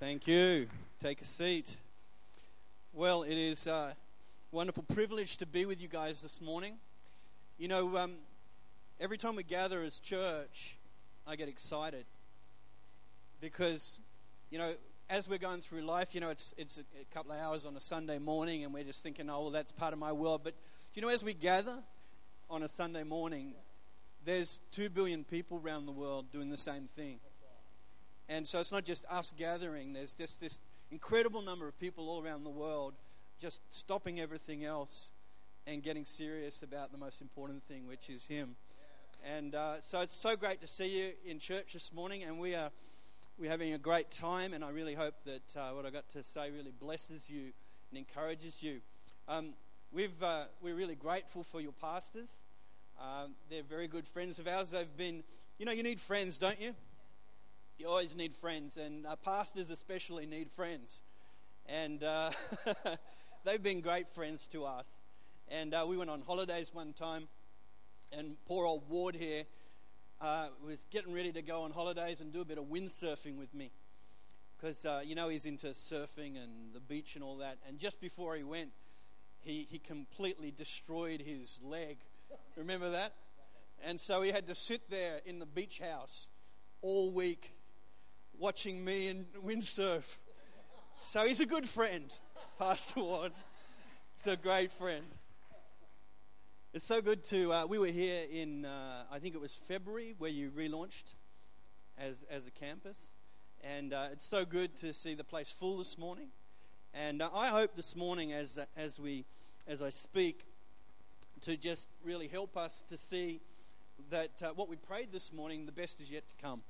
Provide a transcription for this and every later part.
Thank you. Take a seat. Well, it is a wonderful privilege to be with you guys this morning. You know, um, every time we gather as church, I get excited because, you know, as we're going through life, you know, it's it's a, a couple of hours on a Sunday morning, and we're just thinking, oh, well, that's part of my world. But you know, as we gather on a Sunday morning, there's two billion people around the world doing the same thing. And so it's not just us gathering, there's just this incredible number of people all around the world just stopping everything else and getting serious about the most important thing, which is Him. And uh, so it's so great to see you in church this morning, and we are we're having a great time. And I really hope that uh, what I got to say really blesses you and encourages you. Um, we've uh, we're really grateful for your pastors. Um, they're very good friends of ours. They've been, you know, you need friends, don't you? You always need friends, and uh, pastors especially need friends. And uh, they've been great friends to us. And uh, we went on holidays one time, and poor old Ward here uh, was getting ready to go on holidays and do a bit of windsurfing with me. Because, uh, you know, he's into surfing and the beach and all that. And just before he went, he, he completely destroyed his leg. Remember that? And so he had to sit there in the beach house all week watching me and windsurf. So he's a good friend, Pastor Ward. He's a great friend. It's so good to. Uh, we were here in, uh, I think it was February, where you relaunched as as a campus, and uh, it's so good to see the place full this morning. And uh, I hope this morning, as as we as I speak, to just really help us to see that uh, what we prayed this morning, the best is yet to come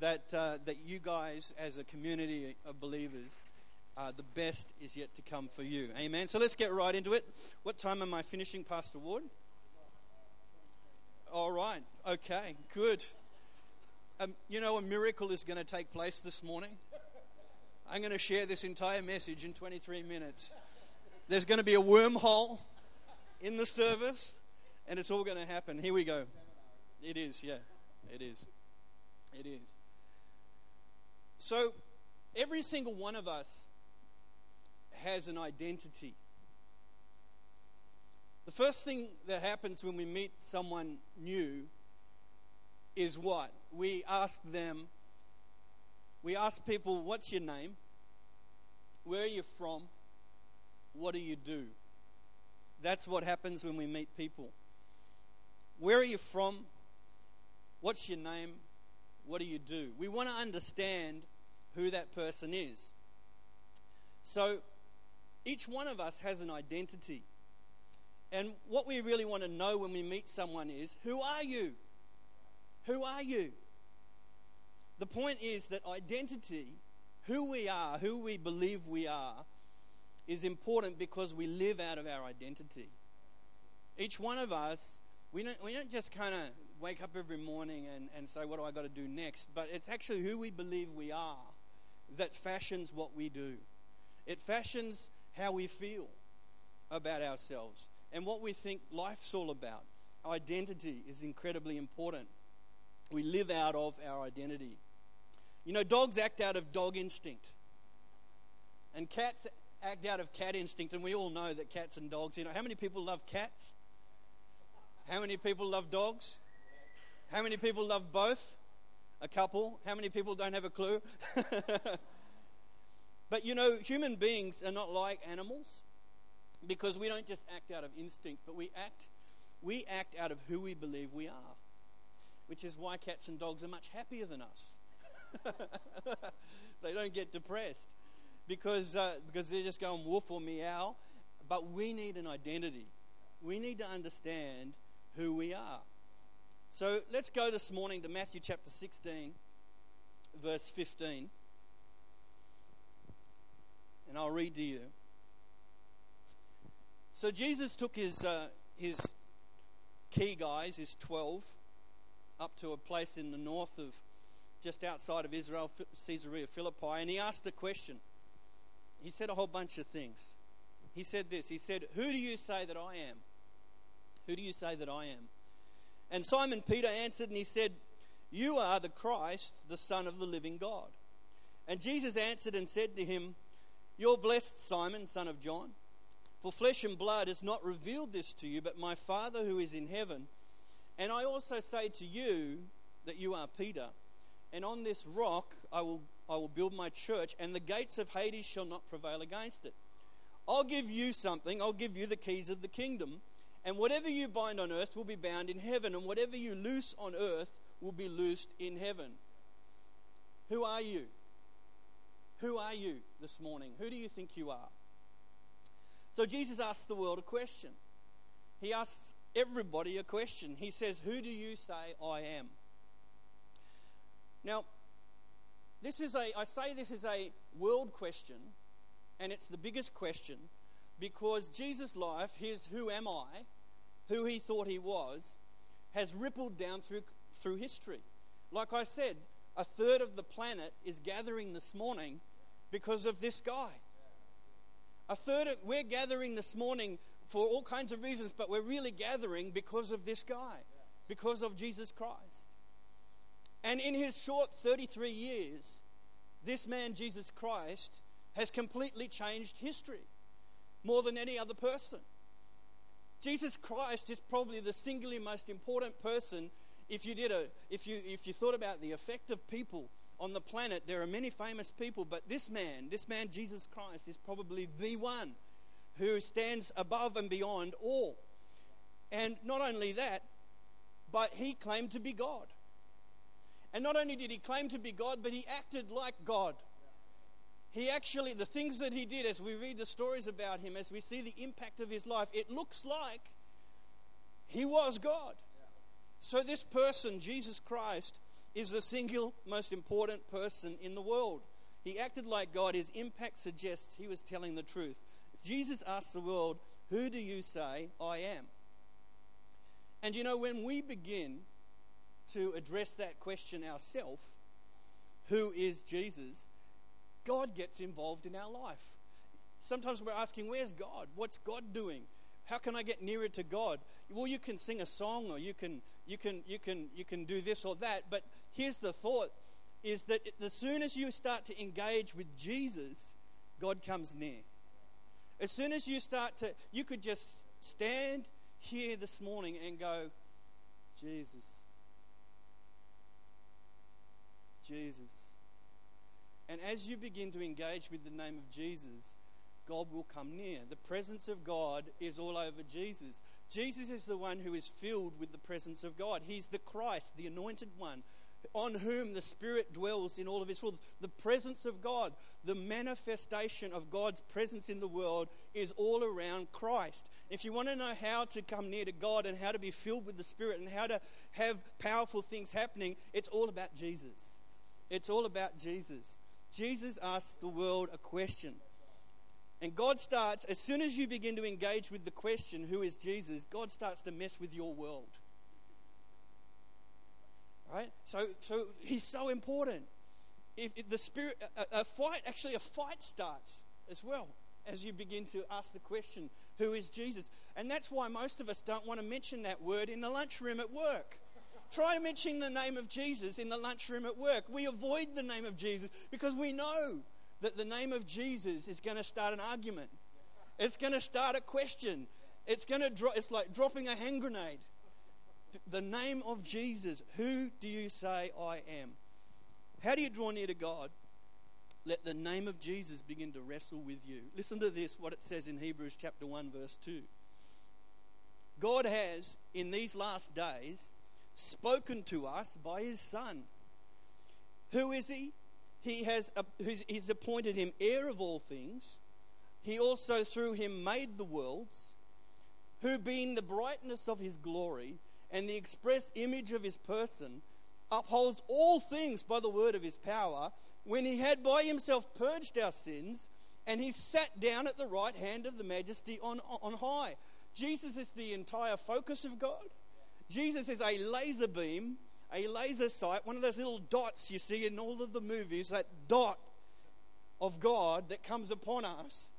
that, uh, that you guys, as a community of believers, uh, the best is yet to come for you. Amen. So let's get right into it. What time am I finishing, Pastor Ward? All right. Okay. Good. Um, you know, a miracle is going to take place this morning. I'm going to share this entire message in 23 minutes. There's going to be a wormhole in the service, and it's all going to happen. Here we go. It is, yeah. It is. It is. So, every single one of us has an identity. The first thing that happens when we meet someone new is what? We ask them, we ask people, what's your name? Where are you from? What do you do? That's what happens when we meet people. Where are you from? What's your name? What do you do? We want to understand who that person is. So each one of us has an identity. And what we really want to know when we meet someone is who are you? Who are you? The point is that identity, who we are, who we believe we are, is important because we live out of our identity. Each one of us, we don't, we don't just kind of wake up every morning and, and say, What do I got to do next? But it's actually who we believe we are that fashions what we do. It fashions how we feel about ourselves and what we think life's all about. Identity is incredibly important. We live out of our identity. You know, dogs act out of dog instinct, and cats act out of cat instinct, and we all know that cats and dogs, you know, how many people love cats? How many people love dogs? How many people love both? A couple. How many people don't have a clue? but you know, human beings are not like animals because we don't just act out of instinct, but we act we act out of who we believe we are. Which is why cats and dogs are much happier than us. they don't get depressed because uh, because they're just going woof or meow. But we need an identity. We need to understand who we are. So let's go this morning to Matthew chapter 16, verse 15. And I'll read to you. So Jesus took his, uh, his key guys, his 12, up to a place in the north of, just outside of Israel, Caesarea Philippi, and he asked a question. He said a whole bunch of things. He said this He said, Who do you say that I am? Who do you say that I am? And Simon Peter answered and he said, You are the Christ, the Son of the living God. And Jesus answered and said to him, You're blessed, Simon, son of John, for flesh and blood has not revealed this to you, but my Father who is in heaven. And I also say to you that you are Peter, and on this rock I will, I will build my church, and the gates of Hades shall not prevail against it. I'll give you something, I'll give you the keys of the kingdom, and whatever you bind on earth will be bound in heaven, and whatever you loose on earth will be loosed in heaven. Who are you? Who are you this morning? Who do you think you are? So Jesus asks the world a question. He asks everybody a question. He says, Who do you say I am? Now, this is a, I say this is a world question, and it's the biggest question because Jesus' life, his who am I, who he thought he was, has rippled down through, through history. Like I said, a third of the planet is gathering this morning because of this guy. A third of, we're gathering this morning for all kinds of reasons, but we're really gathering because of this guy, because of Jesus Christ. And in his short 33 years, this man, Jesus Christ, has completely changed history more than any other person. Jesus Christ is probably the singularly most important person if you did a if you if you thought about the effect of people on the planet. There are many famous people but this man this man Jesus Christ is probably the one who stands above and beyond all. And not only that but he claimed to be God. And not only did he claim to be God, but he acted like God. He actually, the things that he did, as we read the stories about him, as we see the impact of his life, it looks like he was God. So, this person, Jesus Christ, is the single most important person in the world. He acted like God. His impact suggests he was telling the truth. Jesus asked the world, Who do you say I am? And you know, when we begin to address that question ourselves who is Jesus? God gets involved in our life. Sometimes we're asking, Where's God? What's God doing? How can I get nearer to God? Well, you can sing a song or you can, you can, you can, you can do this or that, but here's the thought is that as soon as you start to engage with Jesus, God comes near. As soon as you start to, you could just stand here this morning and go, Jesus, Jesus. And as you begin to engage with the name of Jesus, God will come near. The presence of God is all over Jesus. Jesus is the one who is filled with the presence of God. He's the Christ, the anointed one, on whom the Spirit dwells in all of his fullness. The presence of God, the manifestation of God's presence in the world is all around Christ. If you want to know how to come near to God and how to be filled with the Spirit and how to have powerful things happening, it's all about Jesus. It's all about Jesus. Jesus asks the world a question. And God starts, as soon as you begin to engage with the question, who is Jesus, God starts to mess with your world. Right? So, so he's so important. If, if the spirit, a, a fight, actually, a fight starts as well as you begin to ask the question, who is Jesus? And that's why most of us don't want to mention that word in the lunchroom at work. Try mentioning the name of Jesus in the lunchroom at work. We avoid the name of Jesus because we know that the name of Jesus is going to start an argument. It's going to start a question. It's going to drop. It's like dropping a hand grenade. The name of Jesus. Who do you say I am? How do you draw near to God? Let the name of Jesus begin to wrestle with you. Listen to this, what it says in Hebrews chapter 1, verse 2. God has, in these last days, spoken to us by his Son. Who is he? He has uh, he's appointed him heir of all things. He also through him made the worlds, who being the brightness of his glory and the express image of his person, upholds all things by the word of his power, when he had by himself purged our sins, and he sat down at the right hand of the majesty on, on high. Jesus is the entire focus of God. Jesus is a laser beam, a laser sight, one of those little dots you see in all of the movies, that dot of God that comes upon us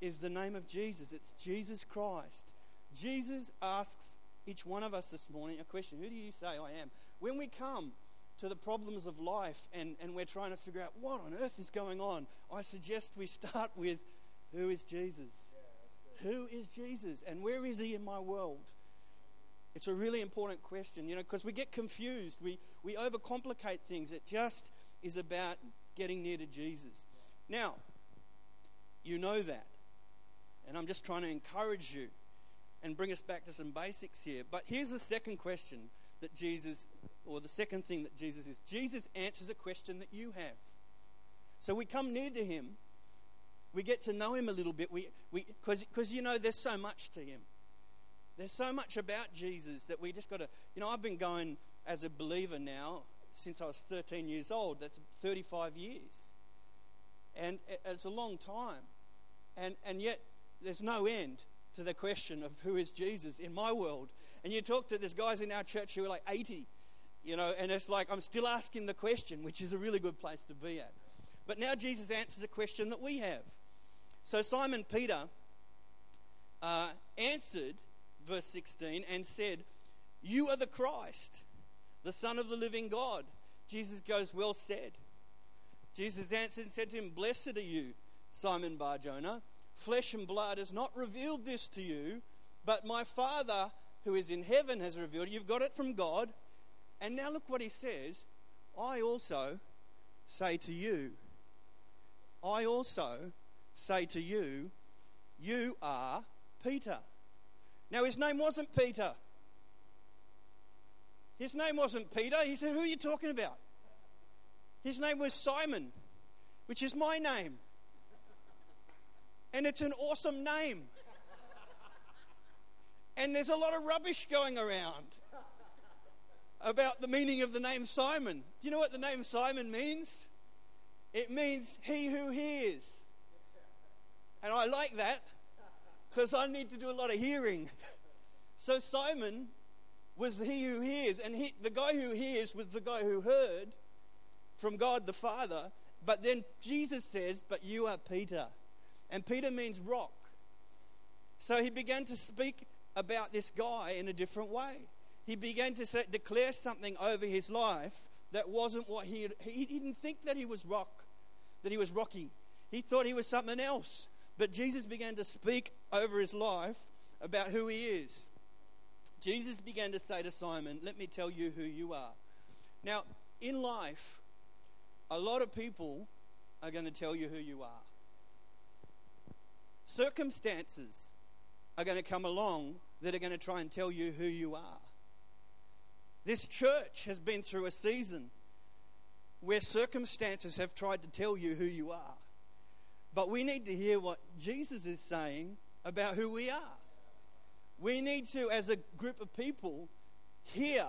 is the name of Jesus. It's Jesus Christ. Jesus asks each one of us this morning a question Who do you say I am? When we come to the problems of life and, and we're trying to figure out what on earth is going on, I suggest we start with who is Jesus? Who is Jesus? And where is he in my world? It's a really important question, you know, because we get confused. We, we overcomplicate things. It just is about getting near to Jesus. Now, you know that. And I'm just trying to encourage you and bring us back to some basics here. But here's the second question that Jesus, or the second thing that Jesus is Jesus answers a question that you have. So we come near to him, we get to know him a little bit, we, we, because you know there's so much to him. There's so much about Jesus that we just got to, you know, I've been going as a believer now since I was 13 years old. That's 35 years. And it's a long time. And, and yet, there's no end to the question of who is Jesus in my world. And you talk to there's guys in our church who are like 80, you know, and it's like I'm still asking the question, which is a really good place to be at. But now Jesus answers a question that we have. So Simon Peter uh, answered, verse 16, and said, You are the Christ, the Son of the living God. Jesus goes, Well said. Jesus answered and said to him, Blessed are you, Simon Bar Jonah. Flesh and blood has not revealed this to you, but my Father who is in heaven has revealed it. You've got it from God. And now look what he says I also say to you, I also say to you, you are Peter. Now, his name wasn't Peter. His name wasn't Peter. He said, Who are you talking about? His name was Simon, which is my name. And it's an awesome name. And there's a lot of rubbish going around about the meaning of the name Simon. Do you know what the name Simon means? It means he who hears. And I like that because I need to do a lot of hearing. So Simon was he who hears, and he, the guy who hears was the guy who heard from God the Father. But then Jesus says, But you are Peter. And Peter means rock. So he began to speak about this guy in a different way. He began to say, declare something over his life that wasn't what he, he didn't think that he was rock, that he was rocky. He thought he was something else. But Jesus began to speak over his life about who he is. Jesus began to say to Simon, Let me tell you who you are. Now, in life, a lot of people are going to tell you who you are. Circumstances are going to come along that are going to try and tell you who you are. This church has been through a season where circumstances have tried to tell you who you are. But we need to hear what Jesus is saying about who we are. We need to, as a group of people, hear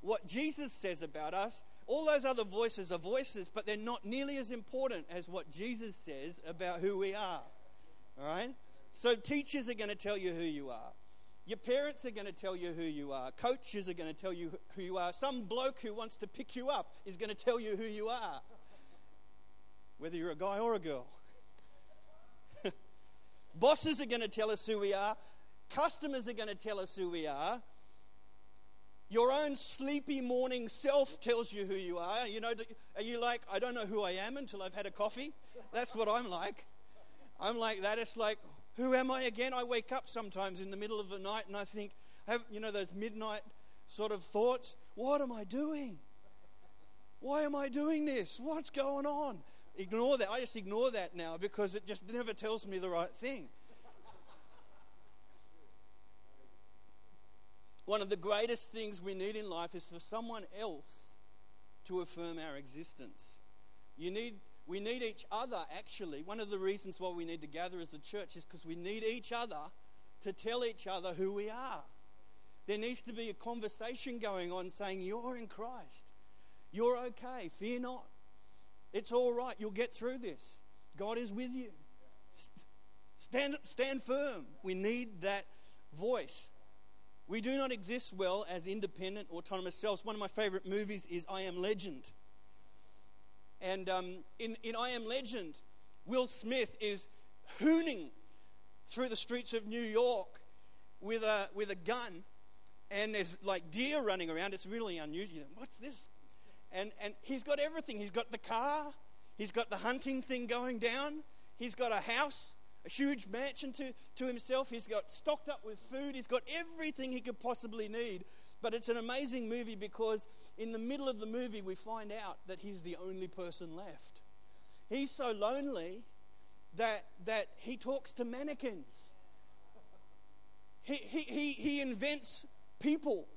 what Jesus says about us. All those other voices are voices, but they're not nearly as important as what Jesus says about who we are. All right? So, teachers are going to tell you who you are. Your parents are going to tell you who you are. Coaches are going to tell you who you are. Some bloke who wants to pick you up is going to tell you who you are, whether you're a guy or a girl. Bosses are going to tell us who we are. Customers are going to tell us who we are. Your own sleepy morning self tells you who you are. You know, are you like, I don't know who I am until I've had a coffee? That's what I'm like. I'm like that. It's like, who am I again? I wake up sometimes in the middle of the night and I think, have, you know, those midnight sort of thoughts. What am I doing? Why am I doing this? What's going on? Ignore that. I just ignore that now because it just never tells me the right thing. One of the greatest things we need in life is for someone else to affirm our existence. You need, we need each other, actually. One of the reasons why we need to gather as a church is because we need each other to tell each other who we are. There needs to be a conversation going on saying, You're in Christ. You're okay. Fear not. It's all right. You'll get through this. God is with you. Stand, stand firm. We need that voice. We do not exist well as independent, autonomous selves. One of my favorite movies is I Am Legend. And um, in, in I Am Legend, Will Smith is hooning through the streets of New York with a, with a gun, and there's like deer running around. It's really unusual. What's this? And, and he's got everything. He's got the car, he's got the hunting thing going down, he's got a house, a huge mansion to, to himself, he's got stocked up with food, he's got everything he could possibly need. But it's an amazing movie because in the middle of the movie, we find out that he's the only person left. He's so lonely that, that he talks to mannequins. He, he, he, he invents people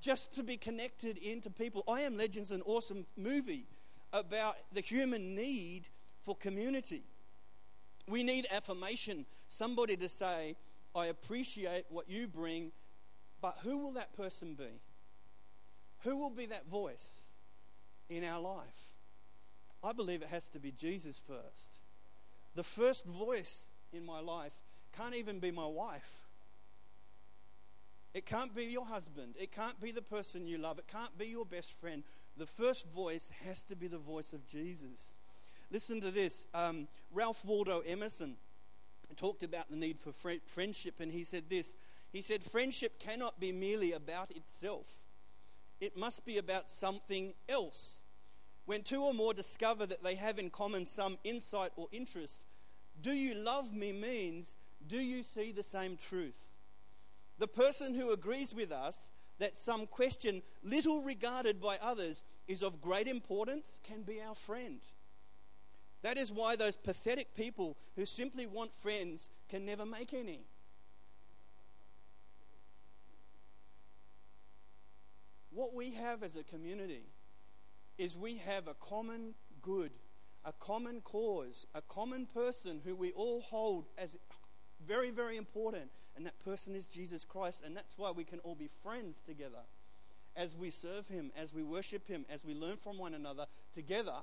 just to be connected into people. I Am Legend's an awesome movie about the human need for community. We need affirmation, somebody to say, I appreciate what you bring, but who will that person be? Who will be that voice in our life? I believe it has to be Jesus first. The first voice in my life can't even be my wife. It can't be your husband. It can't be the person you love. It can't be your best friend. The first voice has to be the voice of Jesus. Listen to this. Um, Ralph Waldo Emerson talked about the need for friendship, and he said this. He said, Friendship cannot be merely about itself, it must be about something else. When two or more discover that they have in common some insight or interest, do you love me means, do you see the same truth? The person who agrees with us that some question, little regarded by others, is of great importance can be our friend. That is why those pathetic people who simply want friends can never make any. What we have as a community is we have a common good, a common cause, a common person who we all hold as very, very important and that person is Jesus Christ. And that's why we can all be friends together as we serve Him, as we worship Him, as we learn from one another together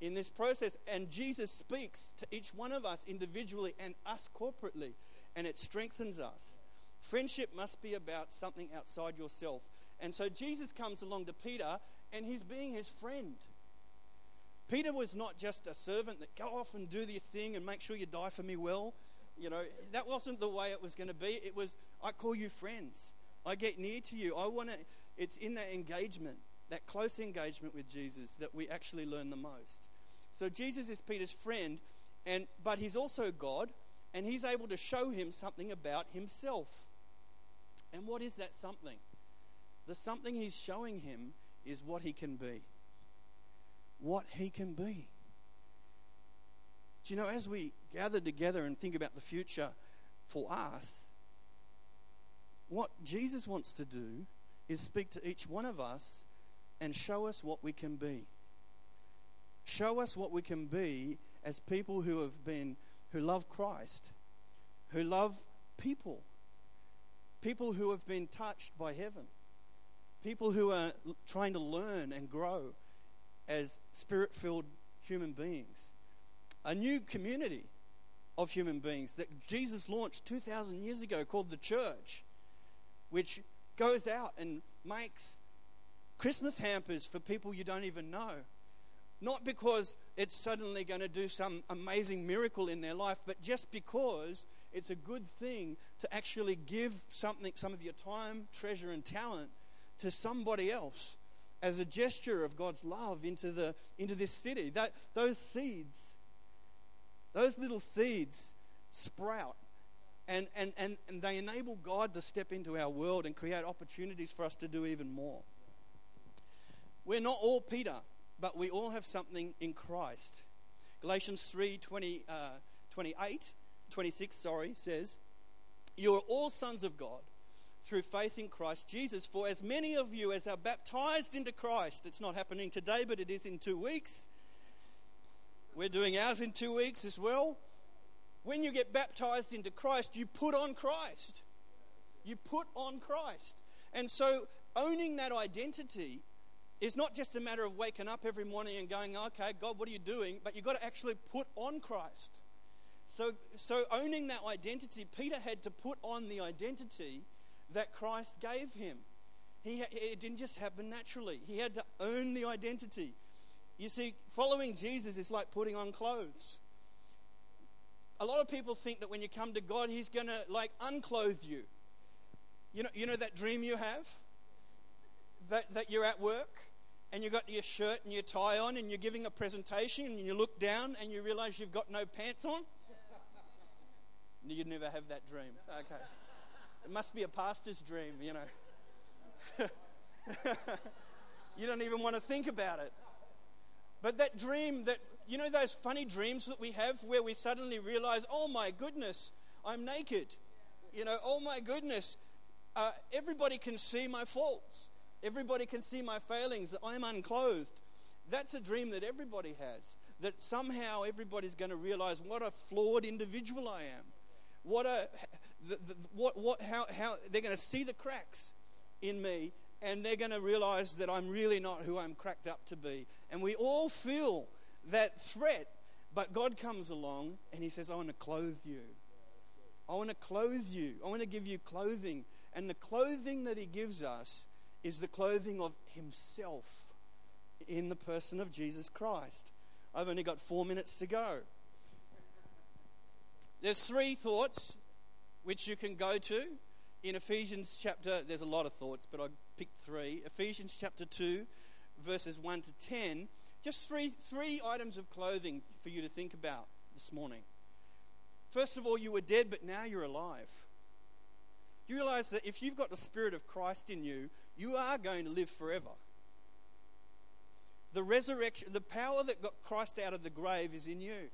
in this process. And Jesus speaks to each one of us individually and us corporately, and it strengthens us. Friendship must be about something outside yourself. And so Jesus comes along to Peter, and he's being his friend. Peter was not just a servant that go off and do your thing and make sure you die for me well. You know, that wasn't the way it was going to be. It was, I call you friends. I get near to you. I want to, it's in that engagement, that close engagement with Jesus, that we actually learn the most. So Jesus is Peter's friend, and but he's also God, and he's able to show him something about himself. And what is that something? The something he's showing him is what he can be. What he can be. Do you know, as we gather together and think about the future for us, what Jesus wants to do is speak to each one of us and show us what we can be. Show us what we can be as people who have been, who love Christ, who love people, people who have been touched by heaven, people who are trying to learn and grow as spirit filled human beings a new community of human beings that Jesus launched 2,000 years ago called the church, which goes out and makes Christmas hampers for people you don't even know. Not because it's suddenly going to do some amazing miracle in their life, but just because it's a good thing to actually give something, some of your time, treasure, and talent to somebody else as a gesture of God's love into, the, into this city. That, those seeds those little seeds sprout and, and, and, and they enable God to step into our world and create opportunities for us to do even more. We're not all Peter, but we all have something in Christ. Galatians 3 20, uh, 28, 26 sorry, says, You are all sons of God through faith in Christ Jesus. For as many of you as are baptized into Christ, it's not happening today, but it is in two weeks we're doing ours in two weeks as well. When you get baptized into Christ, you put on Christ. You put on Christ. And so owning that identity is not just a matter of waking up every morning and going, okay, God, what are you doing? But you've got to actually put on Christ. So, so owning that identity, Peter had to put on the identity that Christ gave him. He, it didn't just happen naturally. He had to own the identity. You see, following Jesus is like putting on clothes. A lot of people think that when you come to God, He's going to like unclothe you. You know, you know that dream you have? That, that you're at work and you've got your shirt and your tie on and you're giving a presentation and you look down and you realize you've got no pants on? You'd never have that dream. Okay. It must be a pastor's dream, you know. you don't even want to think about it. But that dream that, you know, those funny dreams that we have where we suddenly realize, oh my goodness, I'm naked. You know, oh my goodness, uh, everybody can see my faults. Everybody can see my failings, I'm unclothed. That's a dream that everybody has. That somehow everybody's going to realize what a flawed individual I am. What a, the, the, what, what, how, how, they're going to see the cracks in me and they're going to realize that I'm really not who I'm cracked up to be. And we all feel that threat, but God comes along and He says, I want to clothe you. I want to clothe you. I want to give you clothing. And the clothing that He gives us is the clothing of Himself in the person of Jesus Christ. I've only got four minutes to go. There's three thoughts which you can go to in Ephesians chapter. There's a lot of thoughts, but I picked three. Ephesians chapter 2, verses 1 to 10. Just three, three items of clothing for you to think about this morning. First of all, you were dead, but now you're alive. You realize that if you've got the Spirit of Christ in you, you are going to live forever. The resurrection, the power that got Christ out of the grave is in you.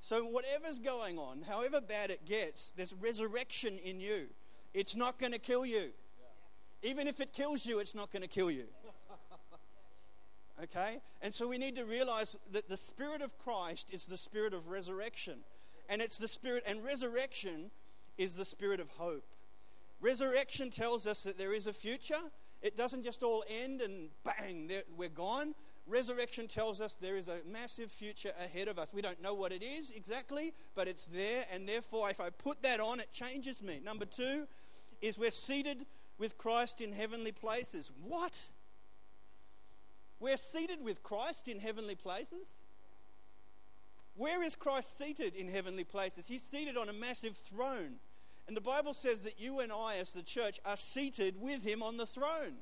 So, whatever's going on, however bad it gets, there's resurrection in you. It's not going to kill you. Even if it kills you, it's not going to kill you. Okay? And so we need to realize that the Spirit of Christ is the Spirit of resurrection. And it's the Spirit, and resurrection is the Spirit of hope. Resurrection tells us that there is a future. It doesn't just all end and bang, we're gone. Resurrection tells us there is a massive future ahead of us. We don't know what it is exactly, but it's there, and therefore, if I put that on, it changes me. Number two is we're seated with Christ in heavenly places. What? We're seated with Christ in heavenly places? Where is Christ seated in heavenly places? He's seated on a massive throne. And the Bible says that you and I, as the church, are seated with him on the throne.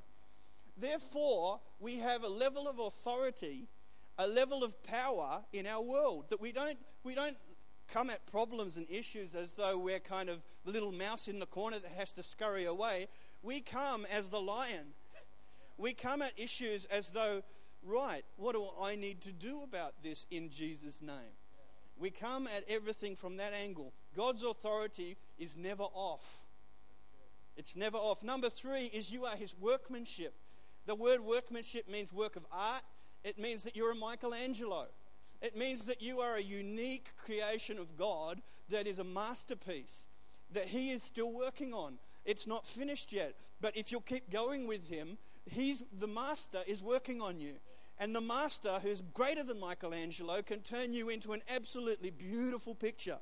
Therefore, we have a level of authority, a level of power in our world that we don't, we don't come at problems and issues as though we're kind of the little mouse in the corner that has to scurry away. We come as the lion. We come at issues as though, right, what do I need to do about this in Jesus' name? We come at everything from that angle. God's authority is never off. It's never off. Number three is you are his workmanship. The word workmanship means work of art, it means that you're a Michelangelo. It means that you are a unique creation of God that is a masterpiece that He is still working on. It's not finished yet, but if you'll keep going with Him, He's the master is working on you. And the master, who's greater than Michelangelo, can turn you into an absolutely beautiful picture.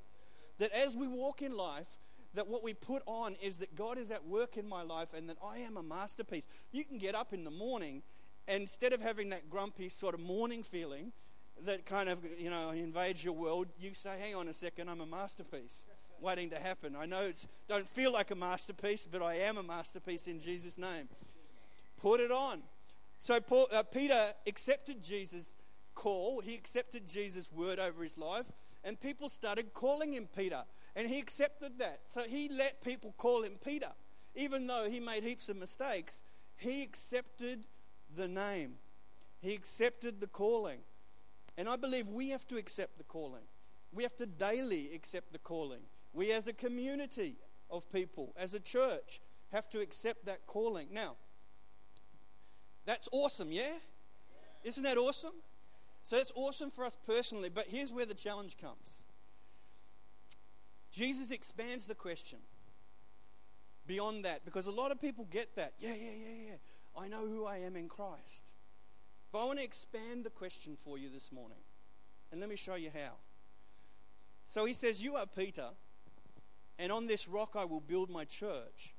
That as we walk in life, that what we put on is that God is at work in my life and that I am a masterpiece. You can get up in the morning and instead of having that grumpy sort of morning feeling that kind of, you know, invades your world, you say, hang on a second, I'm a masterpiece waiting to happen. I know it don't feel like a masterpiece, but I am a masterpiece in Jesus' name. Put it on. So Paul, uh, Peter accepted Jesus' call. He accepted Jesus' word over his life, and people started calling him Peter. And he accepted that. So he let people call him Peter. Even though he made heaps of mistakes, he accepted the name, he accepted the calling. And I believe we have to accept the calling. We have to daily accept the calling. We, as a community of people, as a church, have to accept that calling. Now, that's awesome, yeah? Isn't that awesome? So it's awesome for us personally, but here's where the challenge comes. Jesus expands the question beyond that because a lot of people get that. Yeah, yeah, yeah, yeah. I know who I am in Christ. But I want to expand the question for you this morning. And let me show you how. So he says, You are Peter, and on this rock I will build my church,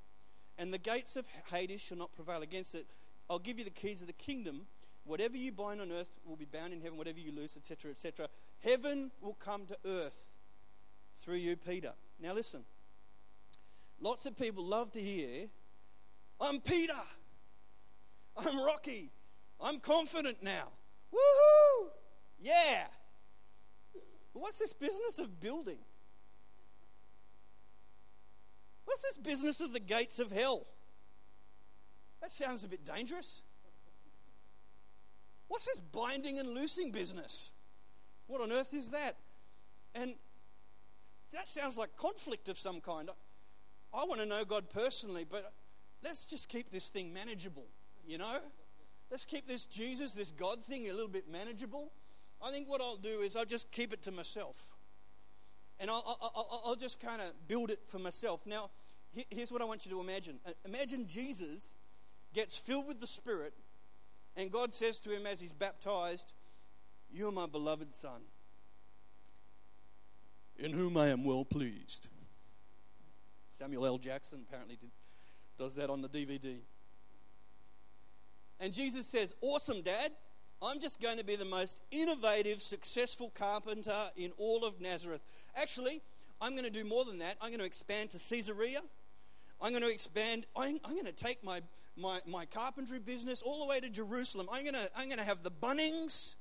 and the gates of Hades shall not prevail against it. I'll give you the keys of the kingdom. Whatever you bind on earth will be bound in heaven, whatever you loose, etc., etc. Heaven will come to earth through you, Peter. Now listen. Lots of people love to hear, I'm Peter. I'm Rocky. I'm confident now. Woohoo! Yeah. But what's this business of building? What's this business of the gates of hell? That sounds a bit dangerous. What's this binding and loosing business? What on earth is that? And that sounds like conflict of some kind. I want to know God personally, but let's just keep this thing manageable, you know? Let's keep this Jesus, this God thing a little bit manageable. I think what I'll do is I'll just keep it to myself. And I'll, I'll, I'll just kind of build it for myself. Now, here's what I want you to imagine uh, Imagine Jesus gets filled with the Spirit, and God says to him as he's baptized, You are my beloved Son, in whom I am well pleased. Samuel L. Jackson apparently did, does that on the DVD. And Jesus says, Awesome, Dad. I'm just going to be the most innovative, successful carpenter in all of Nazareth. Actually, I'm going to do more than that. I'm going to expand to Caesarea. I'm going to expand. I'm, I'm going to take my, my, my carpentry business all the way to Jerusalem. I'm going to, I'm going to have the Bunnings,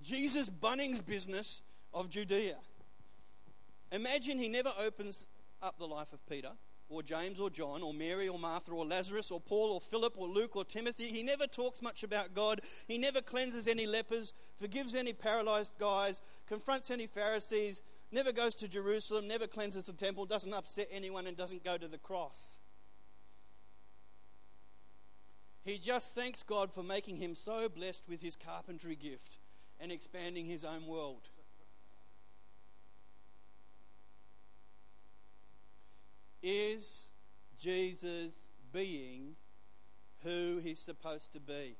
Jesus Bunnings business of Judea. Imagine he never opens up the life of Peter or James or John or Mary or Martha or Lazarus or Paul or Philip or Luke or Timothy. He never talks much about God. He never cleanses any lepers, forgives any paralyzed guys, confronts any Pharisees, never goes to Jerusalem, never cleanses the temple, doesn't upset anyone, and doesn't go to the cross. He just thanks God for making him so blessed with his carpentry gift and expanding his own world. Is Jesus being who he's supposed to be?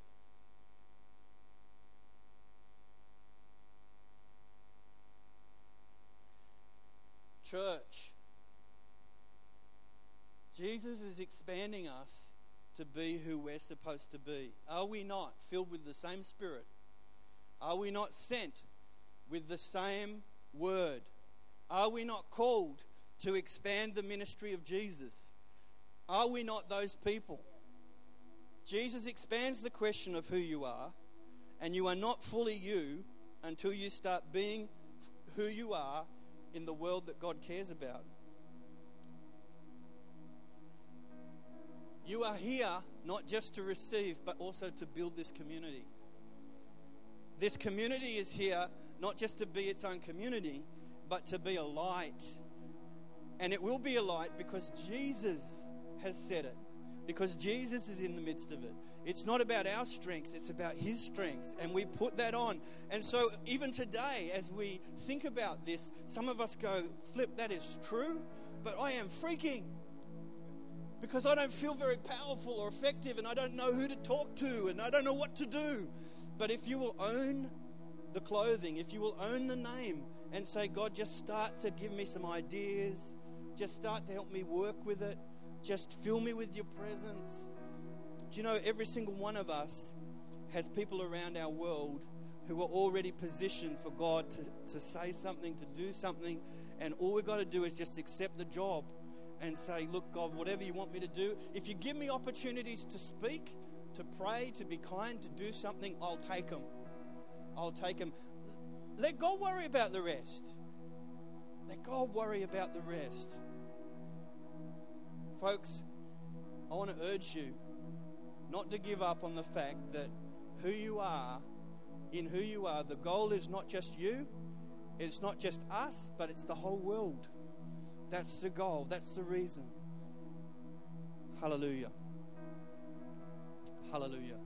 Church, Jesus is expanding us to be who we're supposed to be. Are we not filled with the same Spirit? Are we not sent with the same word? Are we not called to expand the ministry of Jesus? Are we not those people? Jesus expands the question of who you are, and you are not fully you until you start being who you are in the world that God cares about. You are here not just to receive, but also to build this community. This community is here not just to be its own community, but to be a light and it will be a light because Jesus has said it. Because Jesus is in the midst of it. It's not about our strength, it's about His strength. And we put that on. And so, even today, as we think about this, some of us go, Flip, that is true, but I am freaking because I don't feel very powerful or effective and I don't know who to talk to and I don't know what to do. But if you will own the clothing, if you will own the name and say, God, just start to give me some ideas just start to help me work with it. Just fill me with your presence. Do you know, every single one of us has people around our world who are already positioned for God to, to say something, to do something, and all we've got to do is just accept the job and say, Look, God, whatever you want me to do, if you give me opportunities to speak, to pray, to be kind, to do something, I'll take them. I'll take them. Let God worry about the rest. Let God worry about the rest. Folks, I want to urge you not to give up on the fact that who you are, in who you are, the goal is not just you, it's not just us, but it's the whole world. That's the goal, that's the reason. Hallelujah. Hallelujah.